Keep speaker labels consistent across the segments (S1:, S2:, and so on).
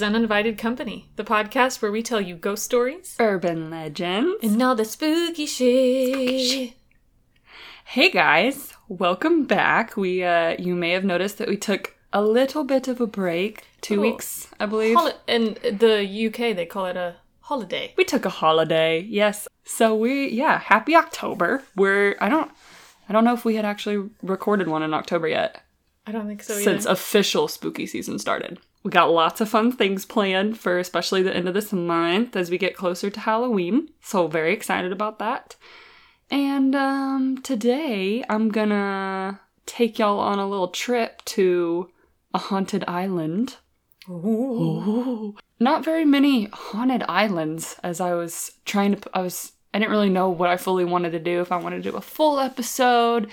S1: is Uninvited Company, the podcast where we tell you ghost stories
S2: Urban legends.
S1: and all the spooky shit.
S2: Hey guys, welcome back. We uh you may have noticed that we took a little bit of a break. Two
S1: Little
S2: weeks, I believe.
S1: Holi- in the UK, they call it a holiday.
S2: we took a holiday. Yes. So we yeah, happy October. We're I don't I don't know if we had actually recorded one in October yet
S1: I don't think so either.
S2: since official spooky season started. We got lots of fun things planned for especially the end of this month as we get closer to Halloween. So very excited about that. And um today I'm gonna take y'all on a little trip to a haunted island. Ooh. Not very many haunted islands as I was trying to I was I didn't really know what I fully wanted to do if I wanted to do a full episode.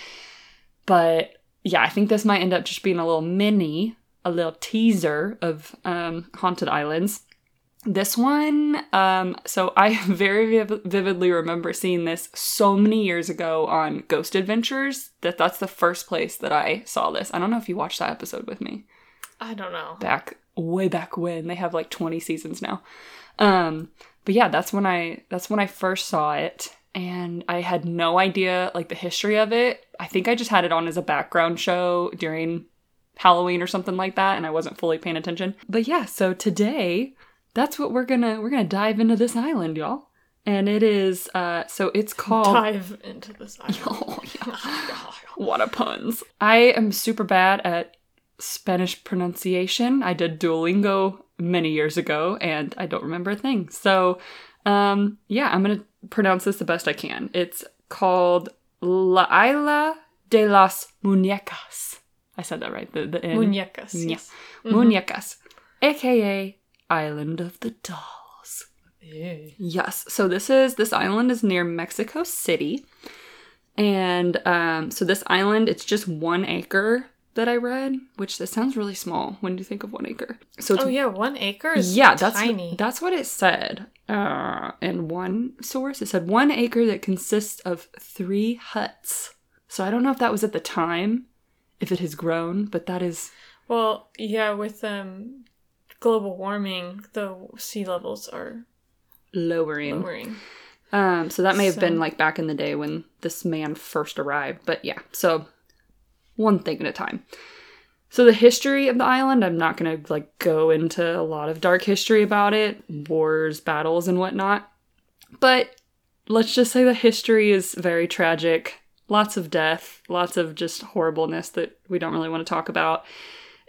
S2: But yeah, I think this might end up just being a little mini, a little teaser of um, haunted islands. This one, um, so I very viv- vividly remember seeing this so many years ago on Ghost Adventures. That that's the first place that I saw this. I don't know if you watched that episode with me
S1: I don't know.
S2: back way back when. They have like 20 seasons now. Um, but yeah, that's when I that's when I first saw it and I had no idea like the history of it. I think I just had it on as a background show during Halloween or something like that and I wasn't fully paying attention. But yeah, so today that's what we're going to we're going to dive into this island, y'all. And it is uh so it's called
S1: Dive into this island.
S2: Oh, yeah. What a puns. I am super bad at Spanish pronunciation. I did Duolingo many years ago and I don't remember a thing. So, um, yeah, I'm going to pronounce this the best I can. It's called La Isla de las Muñecas. I said that right. The, the N.
S1: Muñecas.
S2: Yeah.
S1: yes.
S2: Muñecas, aka Island of the Dolls. Yes. So this is this island is near Mexico City. And um, so this island, it's just one acre that I read, which that sounds really small when you think of one acre. So it's
S1: Oh yeah, one acre is
S2: yeah, that's
S1: tiny.
S2: that's what it said. Uh, in one source, it said one acre that consists of three huts. So I don't know if that was at the time, if it has grown, but that is
S1: well, yeah, with um global warming, the sea levels are
S2: lowering.
S1: lowering.
S2: Um, so that may have
S1: So-
S2: been like back in the day when this man first arrived. But yeah, so one thing at a time. So the history of the island, I'm not gonna like go into a lot of dark history about it, wars, battles, and whatnot. But let's just say the history is very tragic. Lots of death, lots of just horribleness that we don't really want to talk about.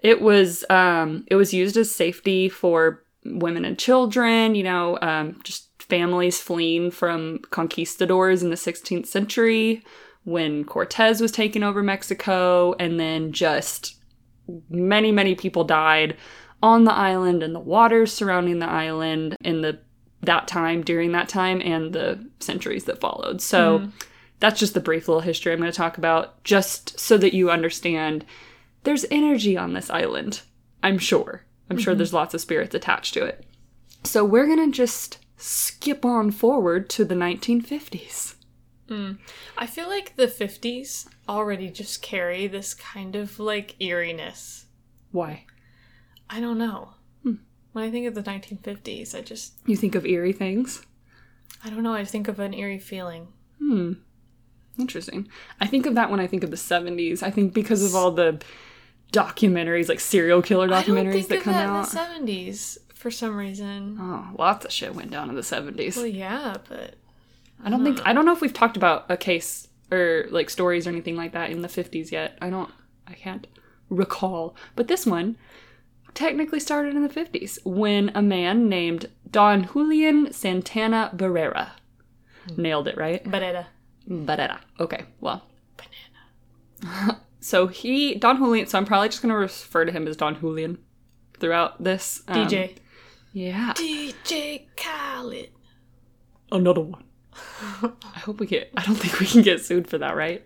S2: It was um, it was used as safety for women and children. You know, um, just families fleeing from conquistadors in the 16th century when Cortez was taking over Mexico, and then just many many people died on the island and the waters surrounding the island in the that time during that time and the centuries that followed. So that's just the brief little history I'm going to talk about just so that you understand there's energy on this island. I'm sure. I'm sure mm-hmm. there's lots of spirits attached to it. So we're going to just skip on forward to the 1950s. Mm.
S1: I feel like the 50s already just carry this kind of like eeriness.
S2: Why?
S1: I don't know. Hmm. When I think of the 1950s, I just,
S2: You think of eerie things?
S1: I don't know, I think of an eerie feeling.
S2: Hmm. Interesting. I think of that when I think of the 70s. I think because of all the documentaries, like serial killer documentaries that come
S1: that
S2: out.
S1: in the 70s for some reason.
S2: Oh, lots of shit went down in the 70s.
S1: Well, yeah, but
S2: I don't think I don't know if we've talked about a case or like stories or anything like that in the 50s yet. I don't I can't recall. But this one technically started in the 50s when a man named Don Julian Santana Barrera hmm. nailed it, right?
S1: Barrera.
S2: Barrera. Okay, well. Banana. so he Don Julian, so I'm probably just going to refer to him as Don Julian throughout this um,
S1: DJ.
S2: Yeah.
S1: DJ Khaled.
S2: Another one. I hope we get I don't think we can get sued for that, right?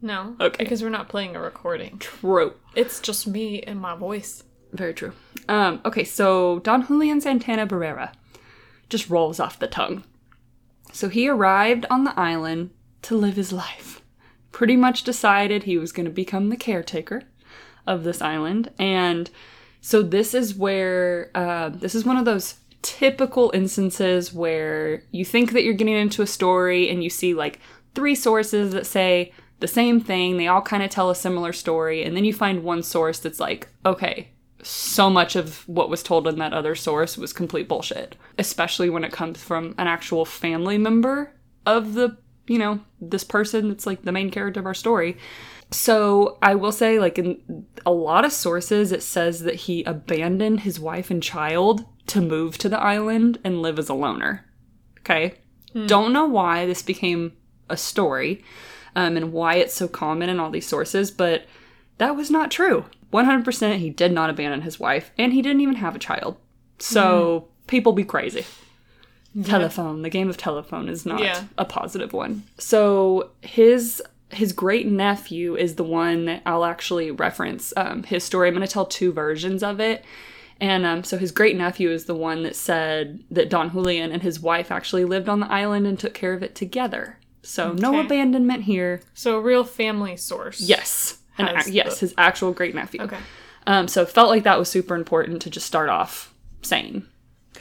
S1: No.
S2: Okay.
S1: Because we're not playing a recording.
S2: True.
S1: It's just me and my voice.
S2: Very true. Um, okay, so Don Julian Santana Barrera just rolls off the tongue. So he arrived on the island to live his life. Pretty much decided he was going to become the caretaker of this island. And So this is where uh, this is one of those typical instances where you think that you're getting into a story and you see like three sources that say the same thing. They all kind of tell a similar story, and then you find one source that's like, okay, so much of what was told in that other source was complete bullshit, especially when it comes from an actual family member of the, you know, this person that's like the main character of our story. So I will say, like, in a lot of sources, it says that he abandoned his wife and child to move to the island and live as a loner. Okay. Don't know why this became a story um, and why it's so common in all these sources, but that was not true. 100% he did not abandon his wife, and he didn't even have a child. So people be crazy. Telephone, the game of telephone is not
S1: Yeah.
S2: a positive one. So his his great nephew is the one that I'll actually reference um, his story. I'm going to tell two versions of it. And um, so his great nephew is the one that said that Don Julian and his wife actually lived on the island and took care of it together. So no abandonment here.
S1: So a real family source.
S2: Yes. An
S1: Has
S2: ac- yes, his actual great nephew.
S1: Okay.
S2: Um, so felt like that was super important to just start off saying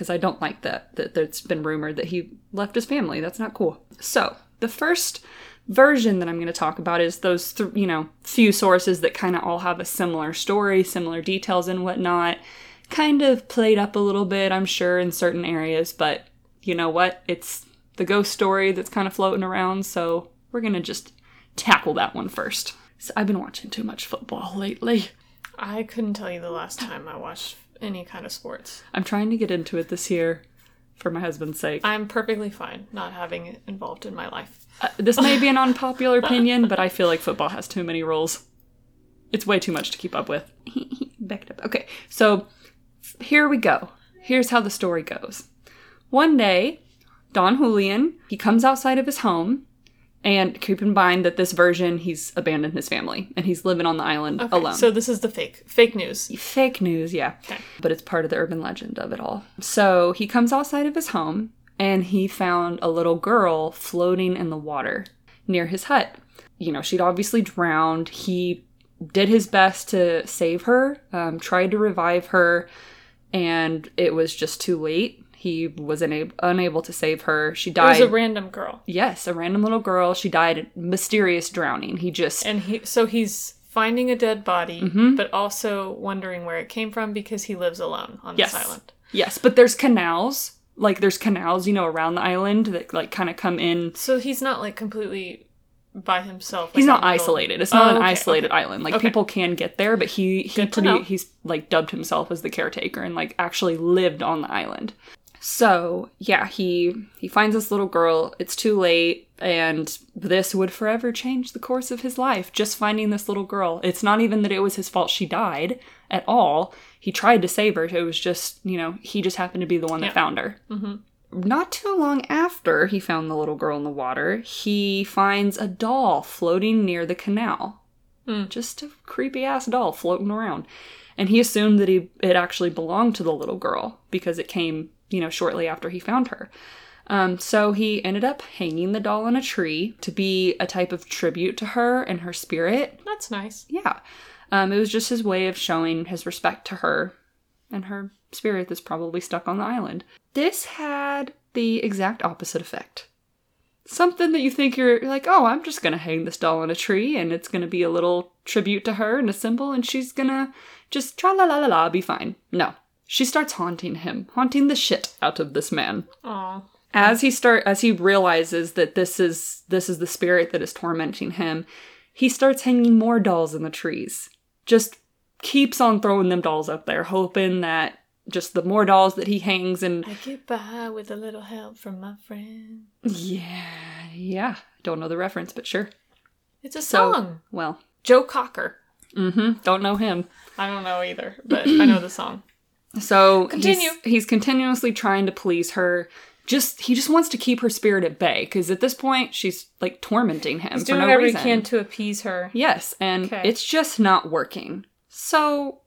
S2: because I don't like that that it's been rumored that he left his family. That's not cool. So the first version that I'm going to talk about is those th- you know few sources that kind of all have a similar story, similar details and whatnot. Kind of played up a little bit, I'm sure, in certain areas, but you know what? It's the ghost story that's kind of floating around, so we're going to just tackle that one first. So I've been watching too much football lately.
S1: I couldn't tell you the last time I watched any kind of sports.
S2: I'm trying to get into it this year for my husband's sake.
S1: I'm perfectly fine not having it involved in my life.
S2: Uh, this may be an unpopular opinion, but I feel like football has too many rules. It's way too much to keep up with. Back it up. Okay, so here we go. Here's how the story goes. One day, Don Julian, he comes outside of his home, and keep in mind that this version, he's abandoned his family, and he's living on the island
S1: Okay,
S2: alone.
S1: So this is the fake fake news.
S2: Fake news, yeah.
S1: Okay.
S2: But it's part of the urban legend of it all. So he comes outside of his home and he found a little girl floating in the water near his hut. You know, she'd obviously drowned. He did his best to save her, um, tried to revive her, and it was just too late. He was unab- unable to save her. She died.
S1: It was a random girl,
S2: yes, a random little girl. She died mysterious drowning. He just
S1: and he so he's finding a dead body,
S2: Mm-hmm.
S1: but also wondering where it came from because he lives alone on
S2: Yes.
S1: this island.
S2: Yes, but there's canals. Like there's canals, you know, around the island that like kind of come in.
S1: So he's not like completely by himself.
S2: He's not
S1: on the boat.
S2: isolated. It's not
S1: Oh,
S2: an
S1: okay,
S2: isolated
S1: okay.
S2: island. Like
S1: Okay.
S2: people can get there, but he he pretty he's like dubbed himself as the caretaker and like actually lived on the island. So yeah, he he finds this little girl. It's too late, and this would forever change the course of his life. Just finding this little girl. It's not even that it was his fault she died at all. He tried to save her. It was just you know he just happened to be the one that
S1: Yeah.
S2: found her. Not too long after he found the little girl in the water, he finds a doll floating near the canal.
S1: Hmm.
S2: Just a creepy ass doll floating around. And he assumed that he it actually belonged to the little girl because it came, you know, shortly after he found her. Um, so he ended up hanging the doll on a tree to be a type of tribute to her and her spirit.
S1: That's nice.
S2: Yeah. Um, it was just his way of showing his respect to her and her spirit that's probably stuck on the island. This had the exact opposite effect. Something that you think you're like, oh, I'm just gonna hang this doll on a tree and it's gonna be a little tribute to her and a symbol and she's gonna just tra la la la la be fine. No. She starts haunting him, haunting the shit out of this man
S1: Aw.
S2: as he start as he realizes that this is this is the spirit that is tormenting him he starts hanging more dolls in the trees just keeps on throwing them dolls up there hoping that just the more dolls that he hangs and
S1: I get by with a little help from my friend.
S2: yeah yeah don't know the reference but sure
S1: It's a
S2: so
S1: song.
S2: well
S1: Joe Cocker.
S2: mm-hmm don't know him
S1: I don't know either, but I know the song.
S2: So
S1: Continue.
S2: He's, he's continuously trying to please her. Just he just wants to keep her spirit at bay because at this point she's like tormenting him
S1: He's
S2: for
S1: doing
S2: no
S1: whatever
S2: reason.
S1: he can to appease her.
S2: Yes, and
S1: Okay.
S2: it's just not working. So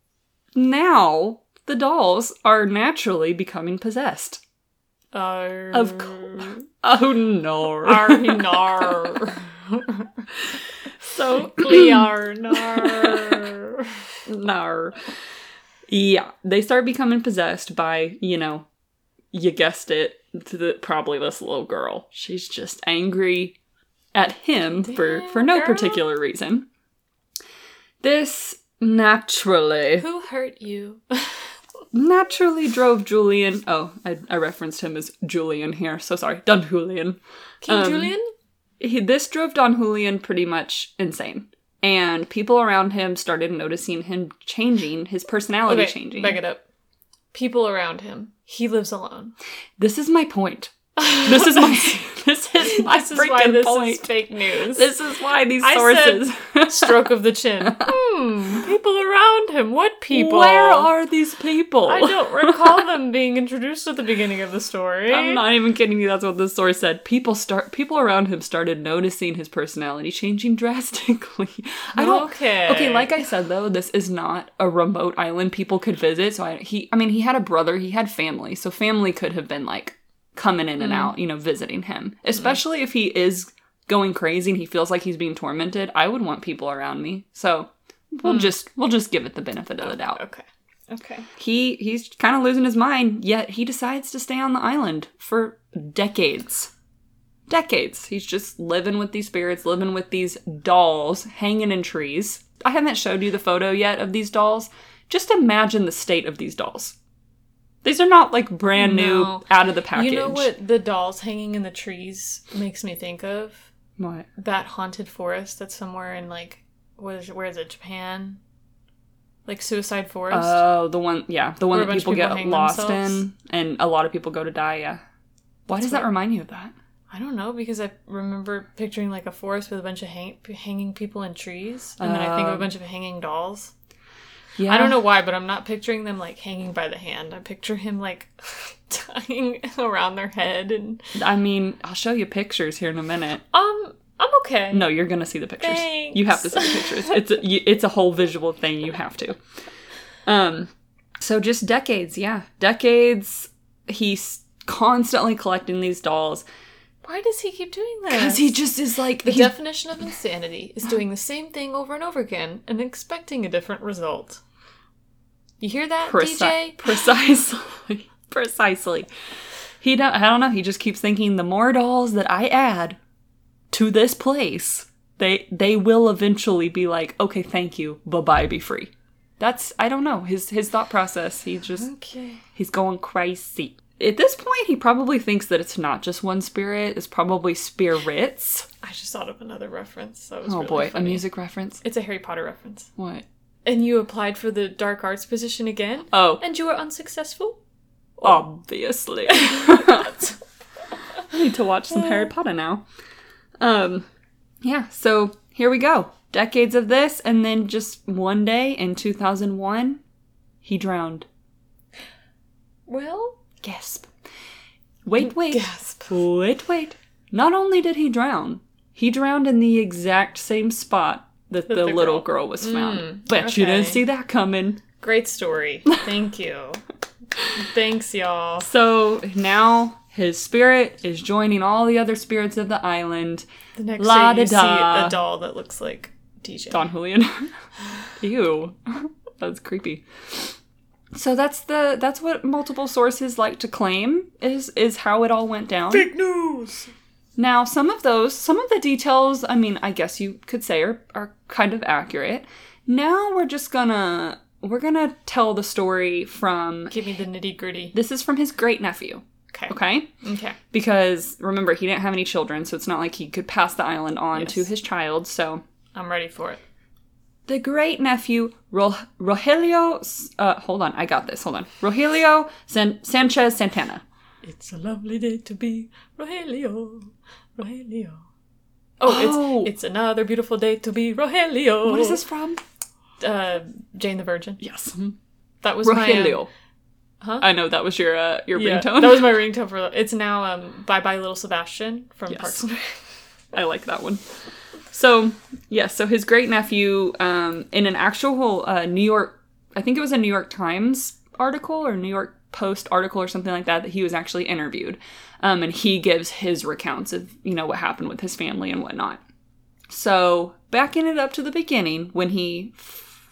S2: now the dolls are naturally becoming possessed.
S1: Arr.
S2: Of course. Oh no!
S1: Arnar.
S2: so
S1: Clearnar.
S2: no. Yeah, they start becoming possessed by, you know, you guessed it, the, probably this little girl. She's just angry at him for for no
S1: girl.
S2: particular reason. This naturally
S1: Who hurt you?
S2: naturally drove Julian. Oh, I, I referenced him as Julian here. So sorry, Don Julian.
S1: King
S2: Um,
S1: Julian?
S2: He, this drove Don Julian pretty much insane. And people around him started noticing him changing, his personality
S1: Okay,
S2: changing.
S1: back it up. People around him. He lives alone.
S2: This is my point. This is my this is my
S1: this is why this
S2: point.
S1: is fake news.
S2: This is why these
S1: I
S2: sources.
S1: Stroke of the chin. Hmm. People around him. What people?
S2: Where are these people?
S1: I don't recall them being introduced at the beginning of the story.
S2: I'm not even kidding you. That's what the story said. People start. People around him started noticing his personality changing drastically. I don't.
S1: Okay.
S2: Okay, like I said though, this is not a remote island people could visit. So I, he, I mean, he had a brother, he had family, so family could have been like coming in and mm. out, you know, visiting him. Mm. Especially if he is going crazy and he feels like he's being tormented. I would want people around me. So we'll mm. just we'll just give it the benefit of the oh, doubt.
S1: Okay. Okay.
S2: He he's kind of losing his mind, yet he decides to stay on the island for decades. Decades. He's just living with these spirits, living with these dolls hanging in trees. I haven't showed you the photo yet of these dolls. Just imagine the state of these dolls. These are not like brand new
S1: No.
S2: out of the package.
S1: You know what the dolls hanging in the trees makes me think of?
S2: What?
S1: That haunted forest that's somewhere in like what is where is it? Japan? Like Suicide Forest?
S2: Oh, the one, yeah, the one
S1: Where
S2: that people,
S1: people
S2: get lost
S1: themselves?
S2: in, and a lot of people go to die. Yeah. Why
S1: That's
S2: does that remind you of that?
S1: I don't know because I remember picturing like a forest with a bunch of hang- hanging people in trees, and then I think of a
S2: Um,
S1: bunch of hanging dolls.
S2: Yeah.
S1: I don't know why, but I'm not picturing them like hanging by the hand. I picture him like tying around their head, and
S2: I mean, I'll show you pictures here in a minute.
S1: um, I'm okay.
S2: No, you're gonna see the pictures.
S1: Thanks.
S2: You have to see the pictures. It's a, you, it's a whole visual thing. You have to. Um, so just decades, yeah, decades. He's constantly collecting these dolls
S1: Why does he keep doing that?
S2: because he just is like
S1: The
S2: he's-
S1: definition of insanity is doing the same thing over and over again and expecting a different result. You hear that,
S2: Preci-
S1: DJ?
S2: precisely, precisely. He don't. I don't know. He just keeps thinking the more dolls that I add to this place, they they will eventually be like, okay, thank you, bye bye, be free. That's I don't know his his thought process. He just
S1: Okay.
S2: he's going crazy. At this point, he probably thinks that it's not just one spirit. It's probably spirits.
S1: I just thought of another reference. That was
S2: Oh
S1: really
S2: boy, a music reference.
S1: It's a Harry Potter reference.
S2: What?
S1: And you applied for the dark arts position again?
S2: Oh,
S1: And you were unsuccessful?
S2: obviously. I need to watch some Harry Potter now. Um, yeah, so here we go. Decades of this, and then just one day in 2001, he drowned.
S1: Well,
S2: Gasp. Wait, wait.
S1: gasp.
S2: Wait, wait. Not only did he drown, he drowned in the exact same spot that,
S1: That
S2: the,
S1: the
S2: little
S1: girl-
S2: girl was found.
S1: Mm,
S2: Bet you didn't see that coming.
S1: Great story. Thank you. Thanks, y'all.
S2: So now his spirit is joining all the other spirits of the island.
S1: The next
S2: La
S1: day you see a doll that looks like DJ.
S2: Don Julian. Ew. That's creepy. So that's the that's what multiple sources like to claim is is how it all went down.
S1: Big news!
S2: Now, some of those, some of the details, I mean, I guess you could say are, are kind of accurate. Now we're just gonna we're gonna tell the story from
S1: Give me the nitty gritty.
S2: this is from his great nephew.
S1: Okay.
S2: Okay?
S1: Okay.
S2: Because remember, he didn't have any children, so it's not like he could pass the island on
S1: Yes.
S2: to his child. So
S1: I'm ready for it.
S2: the great nephew Ro- Rogelio, uh, hold on, I got this. Hold on, Rogelio San- Sanchez Santana.
S1: It's a lovely day to be Rogelio. Rogelio. Oh,
S2: Oh.
S1: it's it's another beautiful day to be Rogelio.
S2: What is this from?
S1: Uh, Jane the Virgin.
S2: Yes,
S1: That was my. um,
S2: Rogelio.
S1: Huh?
S2: I know that was your uh, your
S1: yeah,
S2: ringtone.
S1: that was my ringtone for. It's now um, Bye Bye Little Sebastian from
S2: Yes.
S1: Parks and Rec.
S2: I like that one. So, yes, so his great nephew, um, in an actual uh, New York, I think it was a New York Times article or New York Post article or something like that, that he was actually interviewed. Um, and he gives his recounts of, you know, what happened with his family and whatnot. So, backing it up to the beginning, when he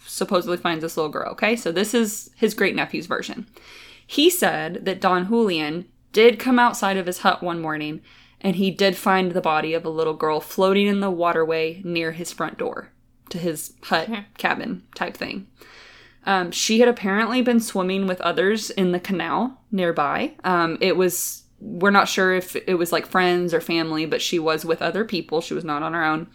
S2: supposedly finds this little girl. Okay, so this is his great nephew's version. He said that Don Julian did come outside of his hut one morning and he did find the body of a little girl floating in the waterway near his front door to his hut cabin type thing. Um, she had apparently been swimming with others in the canal nearby. Um, it was, we're not sure if it was like friends or family, but she was with other people. She was not on her own.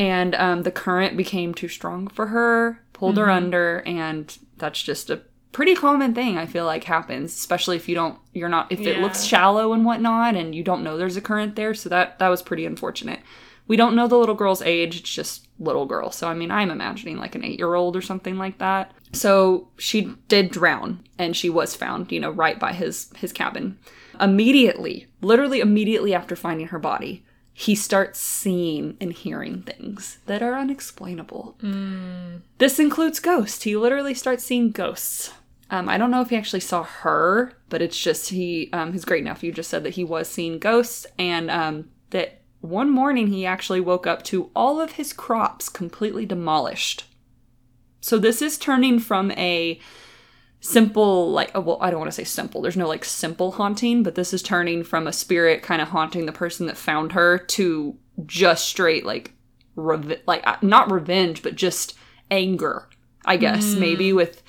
S2: And um, the current became too strong for her, pulled her under, and that's just a pretty common thing I feel like happens, especially if you don't, you're not, if it looks shallow and whatnot, and you don't know there's a current there. So that that was pretty unfortunate. We don't know the little girl's age, it's just little girl. So, I mean, I'm imagining like an eight year old or something like that. So, she did drown and she was found, you know, right by his, his cabin. Immediately, literally immediately after finding her body, he starts seeing and hearing things that are unexplainable. This includes ghosts. He literally starts seeing ghosts. Um, I don't know if he actually saw her, but it's just he, um, his great nephew just said that he was seeing ghosts and um, that one morning he actually woke up to all of his crops completely demolished. So this is turning from a simple, like, oh, well, I don't want to say simple. There's no like simple haunting, but this is turning from a spirit kind of haunting the person that found her to just straight like, rev- like uh, not revenge, but just anger. I guess mm. maybe with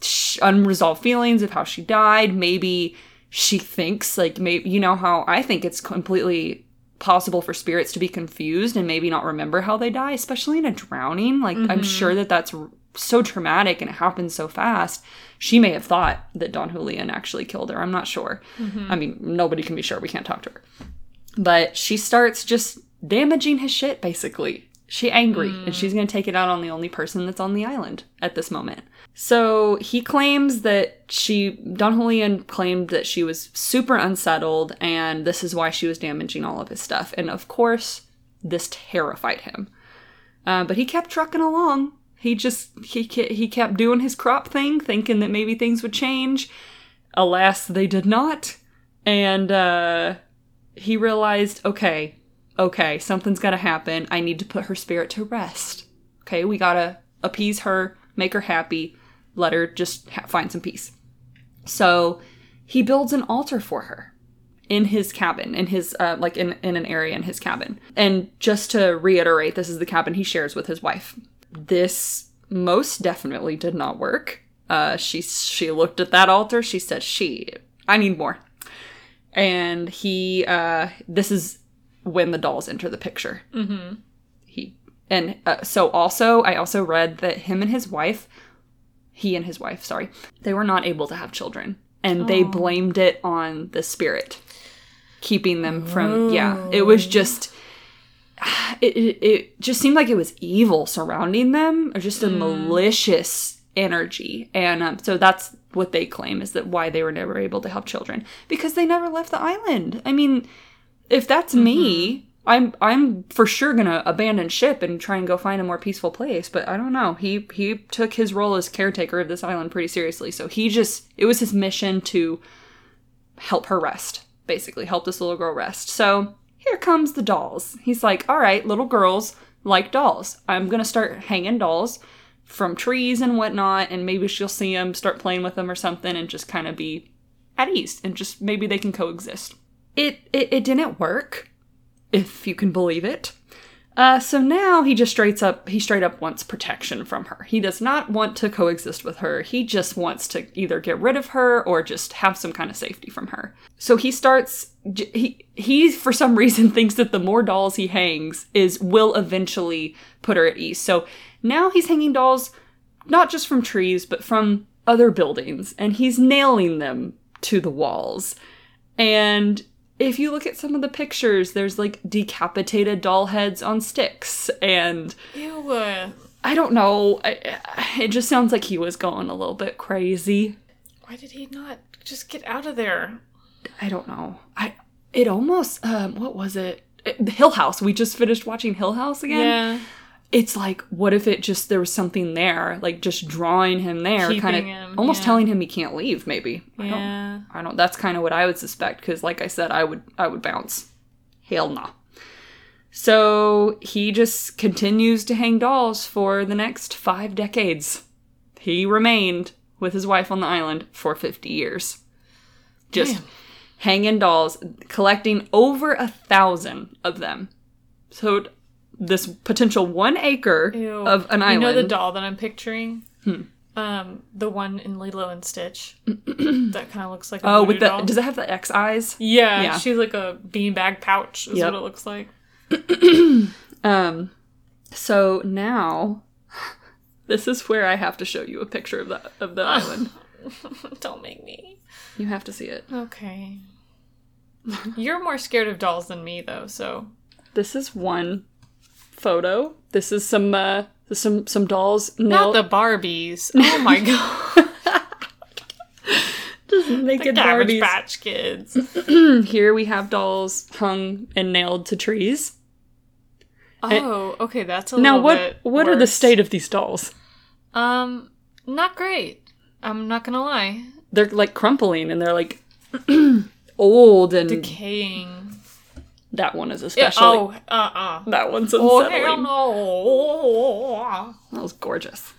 S2: sh- unresolved feelings of how she died. Maybe she thinks like maybe you know how I think it's completely possible for spirits to be confused and maybe not remember how they die, especially in a drowning. Like I'm mm-hmm. sure that that's so traumatic and it happened so fast. She may have thought that Don Julian actually killed her. I'm not sure. I mean, nobody can be sure. We can't talk to her. But she starts just damaging his shit basically. She angry and she's going to take it out on the only person that's on the island at this moment. So he claims that she, Don Julian claimed that she was super unsettled and this is why she was damaging all of his stuff. And of course, this terrified him. Uh, but he kept trucking along. He just he he kept doing his crop thing, thinking that maybe things would change. Alas, they did not. And uh, he realized, okay, okay, something's got to happen. I need to put her spirit to rest. Okay, we gotta appease her, make her happy, let her just ha- find some peace. So he builds an altar for her in his cabin, in his uh, like in in an area in his cabin. And just to reiterate, this is the cabin he shares with his wife. This most definitely did not work. Uh, she she looked at that altar. She said, "She, I need more." And he, uh, this is when the dolls enter the picture. Mm-hmm. He and uh, so also I also read that him and his wife, he and his wife, sorry, they were not able to have children, and they blamed it on the spirit keeping them from. Yeah, it was just. It, it, it just seemed like it was evil surrounding them, or just a malicious energy, and um, so that's what they claim is that why they were never able to have children because they never left the island. I mean, if that's me, I'm I'm for sure gonna abandon ship and try and go find a more peaceful place. But I don't know. He he took his role as caretaker of this island pretty seriously. So he just it was his mission to help her rest, basically help this little girl rest. So here comes the dolls. He's like, all right, little girls like dolls. I'm gonna start hanging dolls from trees and whatnot, and maybe she'll see them, start playing with them or something, and just kind of be at ease, and just maybe they can coexist. It it, it didn't work, if you can believe it. Uh, so now he just straight up he straight up wants protection from her. He does not want to coexist with her. He just wants to either get rid of her or just have some kind of safety from her. So he starts he he for some reason thinks that the more dolls he hangs is will eventually put her at ease. So now he's hanging dolls not just from trees but from other buildings and he's nailing them to the walls. And if you look at some of the pictures, there's like decapitated doll heads on sticks, and
S1: Ew.
S2: I don't know. I, it just sounds like he was going a little bit crazy.
S1: Why did he not just get out of there?
S2: I don't know. I it almost um what was it? It- Hill House. We just finished watching Hill House again.
S1: Yeah.
S2: It's like what if it just there was something there, like just drawing him there, kind of
S1: him,
S2: almost
S1: yeah.
S2: telling him he can't leave. Maybe. I don't,
S1: Yeah.
S2: I don't. That's kind of what I would suspect because, like I said, I would I would bounce. Hell no. So he just continues to hang dolls for the next five decades. He remained with his wife on the island for 50 years. Just
S1: Damn.
S2: hanging dolls, collecting over a thousand of them. So this potential one acre
S1: Ew.
S2: of an island.
S1: you know the doll that I'm picturing?
S2: Hmm.
S1: Um, the one in Lilo and Stitch. that kind of looks like a
S2: oh, with the
S1: doll.
S2: does it have the X eyes?
S1: yeah,
S2: yeah.
S1: she's like a beanbag pouch. Is
S2: Yep.
S1: what it looks like.
S2: Um, so now this is where I have to show you a picture of the of the island.
S1: Don't make me.
S2: You have to see it.
S1: Okay. You're more scared of dolls than me, though. So
S2: This is one photo. This is some uh some some dolls
S1: not the Barbies. Oh my god,
S2: just
S1: the
S2: naked
S1: Cabbage
S2: Barbies.
S1: Patch Kids.
S2: Here we have dolls hung and nailed to trees.
S1: Oh, okay, that's a
S2: Now
S1: little
S2: what
S1: what
S2: what are the state of these dolls?
S1: Um, not great. I'm not gonna lie.
S2: They're like crumpling and they're like old and
S1: Decaying.
S2: That one is
S1: Yeah,
S2: especially
S1: oh, uh, uh
S2: that one's
S1: Oh
S2: unsettling.
S1: hell no!
S2: That was gorgeous.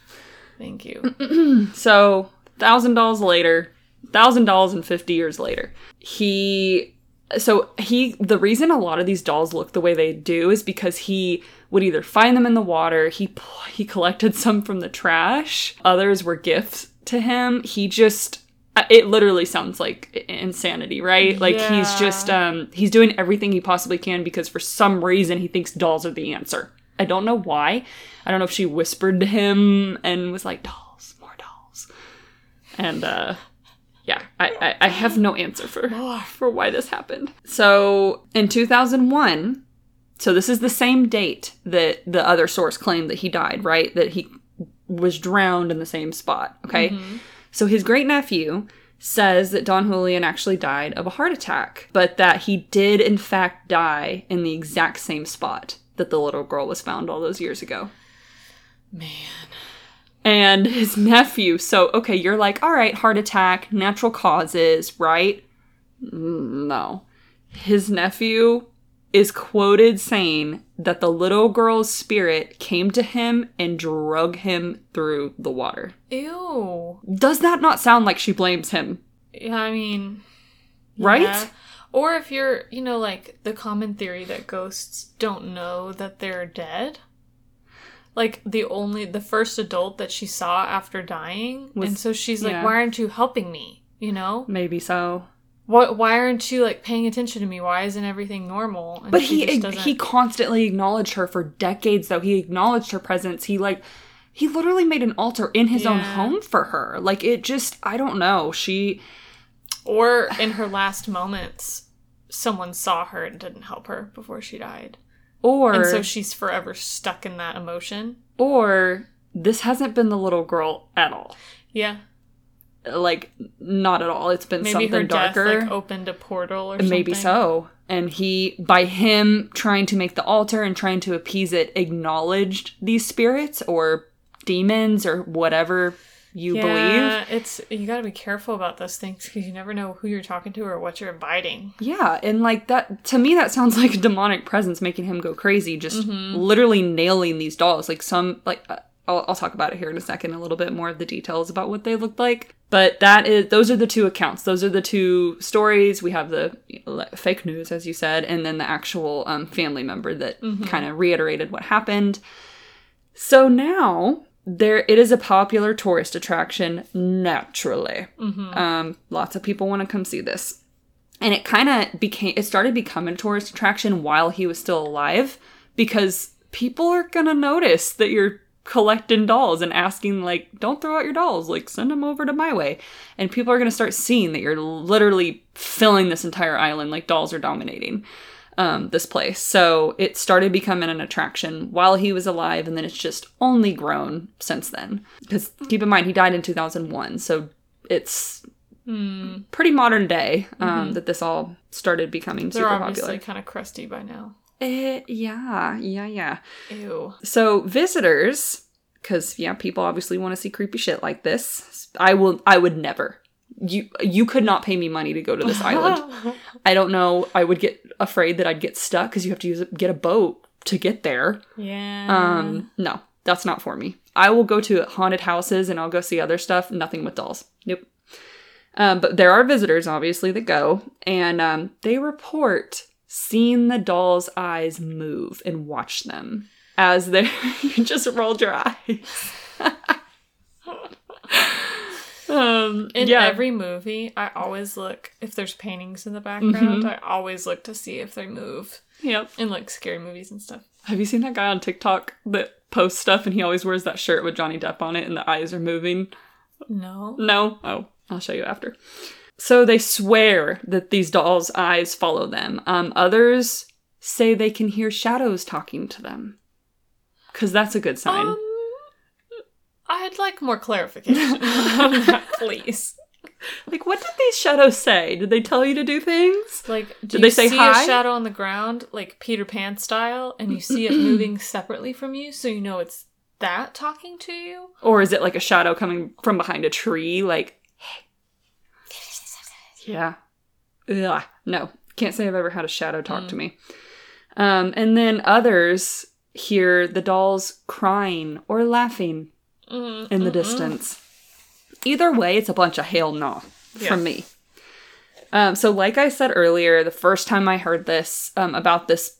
S1: Thank you.
S2: So, thousand dolls later, thousand dolls and fifty years later, he. So he, the reason a lot of these dolls look the way they do is because he would either find them in the water, he he collected some from the trash, others were gifts to him. He just, it literally sounds like insanity, right? Like he's just, um, he's doing everything he possibly can because for some reason he thinks dolls are the answer. I don't know why. I don't know if she whispered to him and was like, dolls, more dolls. And uh yeah, I, I, I have no answer for for why this happened. So in 2001, so this is the same date that the other source claimed that he died, right? That he was drowned in the same spot. Okay. So his great nephew says that Don Julian actually died of a heart attack, but that he did in fact die in the exact same spot that the little girl was found all those years ago.
S1: Man.
S2: And his nephew, so okay, you're like, all right, heart attack, natural causes, right? Mm, No. His nephew is quoted saying that the little girl's spirit came to him and drug him through the water.
S1: Ew.
S2: Does that not sound like she blames him?
S1: Yeah, I mean,
S2: Right?
S1: yeah. Or if you're, you know, like the common theory that ghosts don't know that they're dead. Like the only the first adult that she saw after dying,
S2: Was-
S1: and so she's like,
S2: yeah.
S1: "Why aren't you helping me?" You know,
S2: Maybe so.
S1: What? Why aren't you like paying attention to me? Why isn't everything normal? And
S2: But he he constantly acknowledged her for decades though. He acknowledged her presence. He like he literally made an altar in his own home for her. Like it just I don't know. She
S1: or in her last moments, someone saw her and didn't help her before she died,
S2: or
S1: and so she's forever stuck in that emotion.
S2: or this hasn't been the little girl at all.
S1: Yeah,
S2: Like not at all. It's been
S1: maybe
S2: something darker.
S1: death like opened a portal or something.
S2: Maybe so. And he, by him trying to make the altar and trying to appease it, acknowledged these spirits or demons or whatever you believe.
S1: Yeah, it's you got to be careful about those things because you never know who you're talking to or what you're inviting.
S2: Yeah, and like that to me that sounds like a demonic presence making him go crazy, just literally nailing these dolls. Like some like uh, I'll, I'll talk about it here in a second, a little bit more of the details about what they looked like. But that is those are the two accounts. Those are the two stories. We have the fake news, as you said, and then the actual um, family member that kind of reiterated what happened. So now there it is a popular tourist attraction naturally. Um, lots of people want to come see this and it kind of became it started becoming a tourist attraction while he was still alive because people are gonna notice that you're collecting dolls and asking like don't throw out your dolls like send them over to my way and people are gonna start seeing that you're literally filling this entire island like dolls are dominating um, this place so it started becoming an attraction while he was alive and then it's just only grown since then because keep in mind he died in 2001 so it's mm. pretty modern day um, that this all started becoming
S1: They're
S2: super
S1: obviously
S2: popular.
S1: kind of crusty by now.
S2: Eh, yeah, yeah, yeah.
S1: Ew.
S2: So visitors, because yeah, people obviously want to see creepy shit like this. I will. I would never. You you could not pay me money to go to this island. I don't know. I would get afraid that I'd get stuck because you have to use a, get a boat to get there.
S1: Yeah.
S2: Um, no, that's not for me. I will go to haunted houses and I'll go see other stuff. Nothing with dolls. Nope. Um, but there are visitors, obviously, that go, and um, they report seeing the doll's eyes move and watch them as they you just rolled your eyes. um,
S1: In
S2: yeah,
S1: every movie, I always look if there's paintings in the background.
S2: Mhm.
S1: I always look to see if they move
S2: yep.
S1: in like scary movies and stuff.
S2: Have you seen that guy on TikTok that posts stuff and he always wears that shirt with Johnny Depp on it and the eyes are moving?
S1: No.
S2: No? Oh, I'll show you after. So they swear that these dolls' eyes follow them. Um, others say they can hear shadows talking to them. Because that's a good sign.
S1: Um, I'd like more clarification on that, please.
S2: like, what did these shadows say? Did they tell you to do things?
S1: Like, do
S2: Did
S1: you
S2: they say
S1: see
S2: hi?
S1: a shadow on the ground, like Peter Pan style, and you see it moving separately from you, so you know it's that talking to you?
S2: Or is it like a shadow coming from behind a tree? Like, yeah. Ugh. No, can't say I've ever had a shadow talk to me. Um, and then others hear the dolls crying or laughing
S1: Mm,
S2: in the
S1: mm-mm.
S2: distance. Either way, it's a bunch of hell no
S1: Yeah.
S2: from me. Um, so, like I said earlier, the first time I heard this um, about this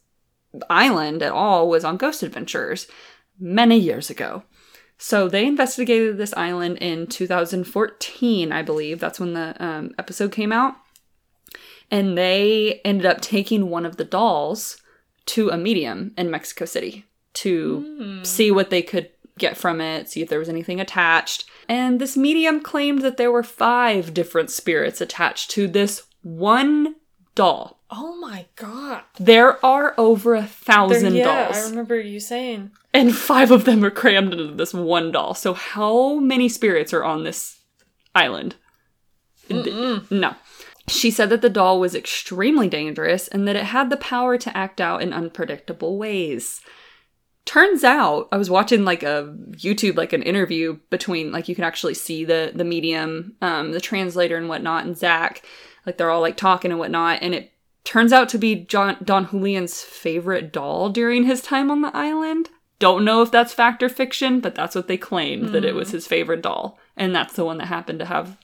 S2: island at all was on Ghost Adventures many years ago. So they investigated this island in 2014, I believe. That's when the um, episode came out. And they ended up taking one of the dolls to a medium in Mexico City to
S1: Mm.
S2: see what they could get from it, see if there was anything attached. And this medium claimed that there were five different spirits attached to this one doll.
S1: Oh my god.
S2: There are over a thousand
S1: yeah,
S2: dolls.
S1: I remember you saying.
S2: And five of them are crammed into this one doll. So how many spirits are on this island?
S1: Mm-mm.
S2: No. She said that the doll was extremely dangerous and that it had the power to act out in unpredictable ways. Turns out, I was watching like a YouTube, like an interview between, like you can actually see the the medium, um, the translator and whatnot, and Zak, like they're all like talking and whatnot, and it turns out to be John Don Julian's favorite doll during his time on the island. Don't know if that's fact or fiction, but that's what they claimed that it was his favorite doll, and that's the one that happened to have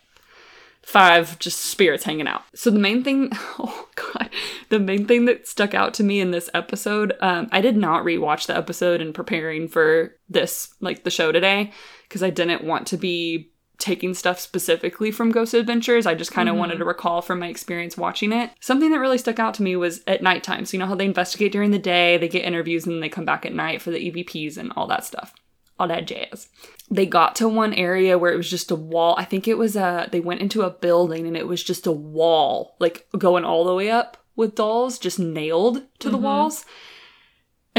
S2: five just spirits hanging out. So the main thing, oh god, the main thing that stuck out to me in this episode, um, I did not rewatch the episode in preparing for this, like the show today, because I didn't want to be taking stuff specifically from Ghost Adventures. I just kind of mm-hmm. wanted to recall from my experience watching it. Something that really stuck out to me was at nighttime. So you know how they investigate during the day, they get interviews, and then they come back at night for the EVPs and all that stuff all that jazz. They got to one area where it was just a wall. I think it was a, they went into a building and it was just a wall, like going all the way up with dolls, just nailed to the mm-hmm. walls.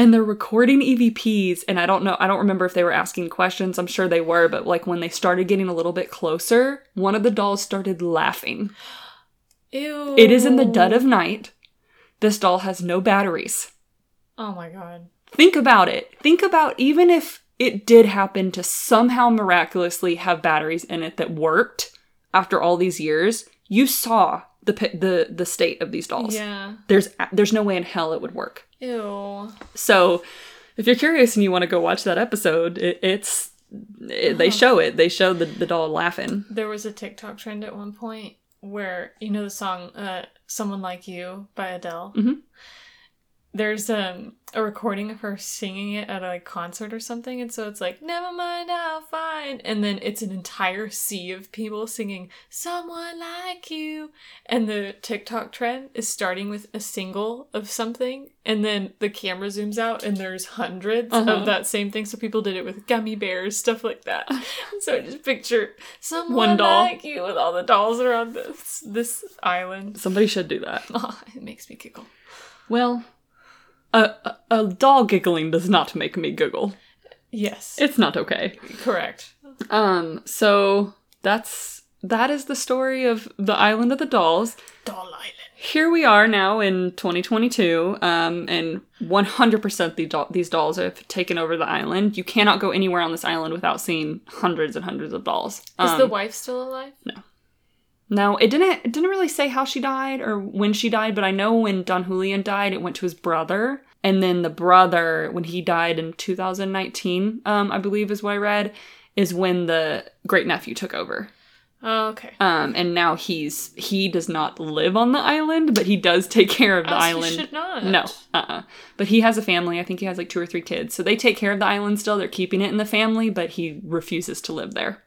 S2: And they're recording EVPs, and I don't know, I don't remember if they were asking questions. I'm sure they were, but like when they started getting a little bit closer, one of the dolls started laughing.
S1: Ew.
S2: It is in the dead of night. This doll has no batteries.
S1: Oh my god.
S2: Think about it. Think about even if it did happen to somehow miraculously have batteries in it that worked after all these years, you saw the the the state of these dolls.
S1: Yeah.
S2: There's there's no way in hell it would work.
S1: Ew.
S2: So, if you're curious and you want to go watch that episode, it, it's it, they show it. They show the, the doll laughing.
S1: There was a TikTok trend at one point where you know the song uh Someone Like You by Adele.
S2: Mhm.
S1: There's um a recording of her singing it at a concert or something, and so it's like, never mind, I'll find and then it's an entire sea of people singing Someone Like You. And the TikTok trend is starting with a single of something, and then the camera zooms out and there's 100s
S2: Uh-huh.
S1: of that same thing. So people did it with gummy bears, stuff like that. so I just picture someone
S2: One doll.
S1: like you with all the dolls around this this island.
S2: Somebody should do that.
S1: it makes me giggle.
S2: Well, a, a, doll giggling does not make me giggle.
S1: Yes,
S2: It's not okay.
S1: correct.
S2: Um, so that's that is the story of the Island of the Dolls.
S1: Doll Island.
S2: Here we are now in 2022, um, and 100% the doll- these dolls have taken over the island. You cannot go anywhere on this island without seeing hundreds and hundreds of dolls.
S1: Is
S2: Um,
S1: the wife still alive?
S2: no, it didn't. It didn't really say how she died or when she died, but I know when Don Julian died, it went to his brother, And then the brother, when he died in 2019, um, I believe is what I read, is when the great nephew took over.
S1: Oh, okay.
S2: Um, and now he's he does not live on the island, but he does take care of the
S1: Else he
S2: island.
S1: should not.
S2: No, uh, uh but he has a family. I think he has like two or three kids, so they take care of the island still. They're keeping it in the family, but he refuses to live there.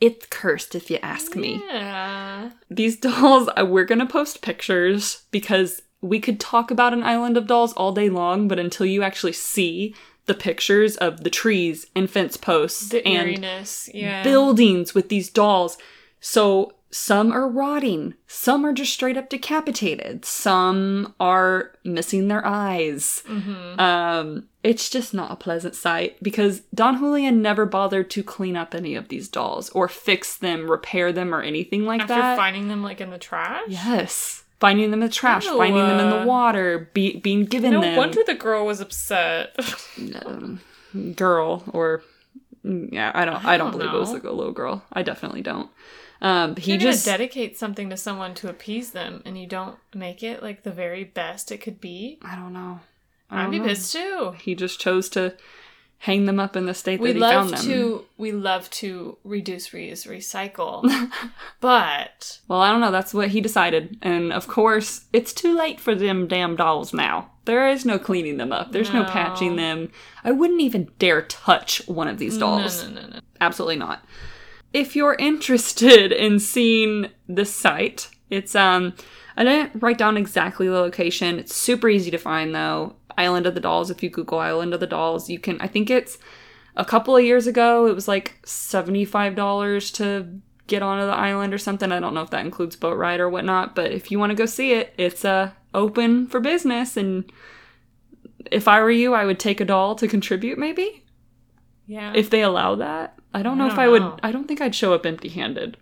S2: It's cursed, if you ask me.
S1: Yeah.
S2: These dolls, we're gonna post pictures because we could talk about an island of dolls all day long, but until you actually see the pictures of the trees and fence posts
S1: The
S2: and.
S1: Yeah.
S2: buildings with these dolls. So some are rotting, some are just straight up decapitated, some are missing their eyes.
S1: Mm-hmm.
S2: Um, it's just not a pleasant sight because Don Julian never bothered to clean up any of these dolls or fix them, repair them, or anything like
S1: After
S2: that.
S1: After finding them like in the trash.
S2: yes. Finding them in the trash,
S1: Ew.
S2: finding them in the water, be- being given
S1: No
S2: them.
S1: wonder the girl was upset.
S2: um, girl or yeah i don't i,
S1: I
S2: don't
S1: don't
S2: believe it was like a little girl i definitely don't um he
S1: You're
S2: just
S1: dedicate something to someone to appease them, and you don't make it like the very best it could be.
S2: i don't know I
S1: I'd be
S2: know.
S1: pissed too.
S2: he just chose to hang them up in the state
S1: We
S2: that he
S1: love
S2: found them
S1: to we love to reduce, reuse, recycle, but
S2: well i don't know that's what he decided and of course it's too late for them damn dolls now there is no cleaning them up there's no,
S1: No.
S2: patching them i wouldn't even dare touch one of these dolls
S1: no, no, no, no.
S2: absolutely not. If you're interested in seeing the site, it's um I didn't write down exactly the location. It's super easy to find though. Island of the Dolls, if you Google Island of the Dolls, you can I think it's a couple of years ago it was like $75 to get onto the island or something. I don't know if that includes boat ride or whatnot, but if you want to go see it, it's uh open for business and if I were you, I would take a doll to contribute maybe
S1: Yeah,
S2: if they allow that. I don't know
S1: I
S2: if
S1: don't
S2: I would.
S1: know.
S2: I don't think I'd show up empty handed.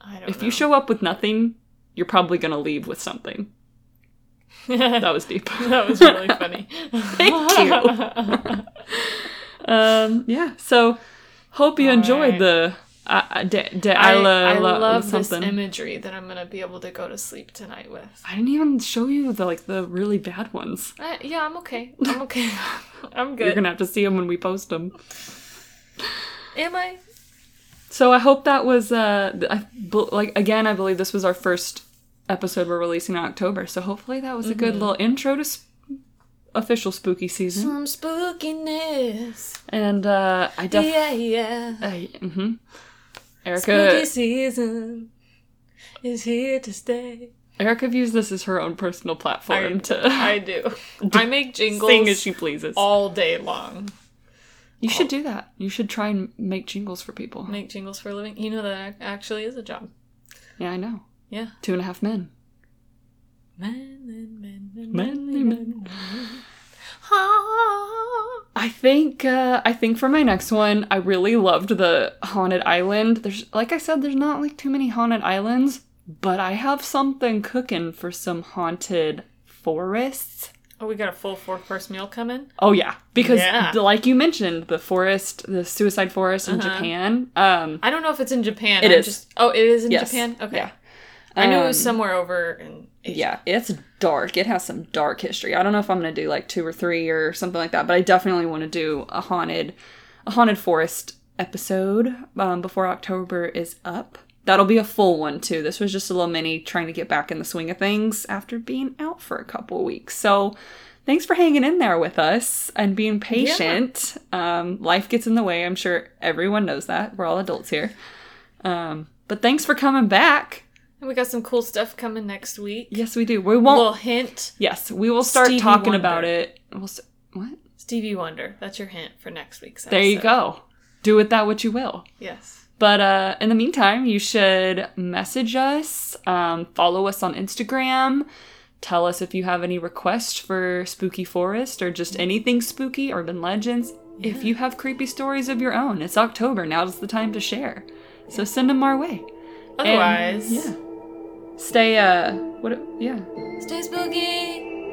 S1: I don't
S2: If
S1: know.
S2: you show up with nothing, you're probably going to leave with something. That was deep.
S1: that was really funny.
S2: Thank you. um, yeah, so hope you enjoyed
S1: Alright.
S2: the. Uh, uh, de, de
S1: I, I
S2: La-
S1: love this imagery that I'm gonna be able to go to sleep tonight with.
S2: I didn't even show you the like the really bad ones.
S1: Uh, yeah, I'm okay. I'm okay. I'm good.
S2: You're gonna have to see them when we post them.
S1: Am I?
S2: So I hope that was uh I, like again I believe this was our first episode we're releasing in October. So hopefully that was a
S1: Mm-hmm.
S2: good little intro to sp- official spooky season.
S1: Some spookiness.
S2: And uh I definitely
S1: Yeah, yeah.
S2: mm-hmm. Erica
S1: Spooky season is here to stay.
S2: Erica views this as her own personal platform
S1: I,
S2: to
S1: I do. I make jingles
S2: sing as she pleases.
S1: all day long.
S2: You should do that. You should try and make jingles for people.
S1: Make jingles for a living. You know that actually is a job.
S2: Yeah, I know.
S1: Yeah.
S2: Two and a half men.
S1: Men, men, men, men,
S2: Manly
S1: men,
S2: men.
S1: men.
S2: I think uh, I think for my next one, I really loved the haunted island. There's like I said, there's not like too many haunted islands, but I have something cooking for some haunted forests.
S1: Oh, we got a full four course meal coming.
S2: Oh yeah, because
S1: Yeah.
S2: like you mentioned, the forest, the suicide forest in
S1: Uh-huh.
S2: Japan. Um,
S1: I don't know if it's in Japan.
S2: It
S1: I'm
S2: is.
S1: Just, oh, it is in
S2: Yes.
S1: Japan. Okay.
S2: Yeah.
S1: I knew it was
S2: Um,
S1: somewhere over in Asia.
S2: Yeah, it's dark. It has some dark history. I don't know if I'm gonna do like two or three or something like that, but I definitely want to do a haunted, a haunted forest episode um, before October is up. That'll be a full one too. This was just a little mini trying to get back in the swing of things after being out for a couple weeks. So. Thanks for hanging in there with us and being patient. Um, life gets in the way. I'm sure everyone knows that. We're all adults here. Um, but thanks for coming back.
S1: And we got some cool stuff coming next week.
S2: Yes, we do. We won't
S1: little hint.
S2: Yes, we will start
S1: Stevie
S2: talking
S1: Wonder.
S2: about it. We'll st- what?
S1: Stevie Wonder. That's your hint for next week's
S2: There you go. Do with that what you will.
S1: Yes.
S2: But uh, in the meantime, you should message us, um, follow us on Instagram, tell us if you have any requests for Spooky Forest or just anything spooky, urban legends. If you have creepy stories of your own, it's October. now; Now's the time to share. So send them our way. And,
S1: Otherwise,
S2: yeah. Stay, uh, what, yeah.
S1: stay spooky.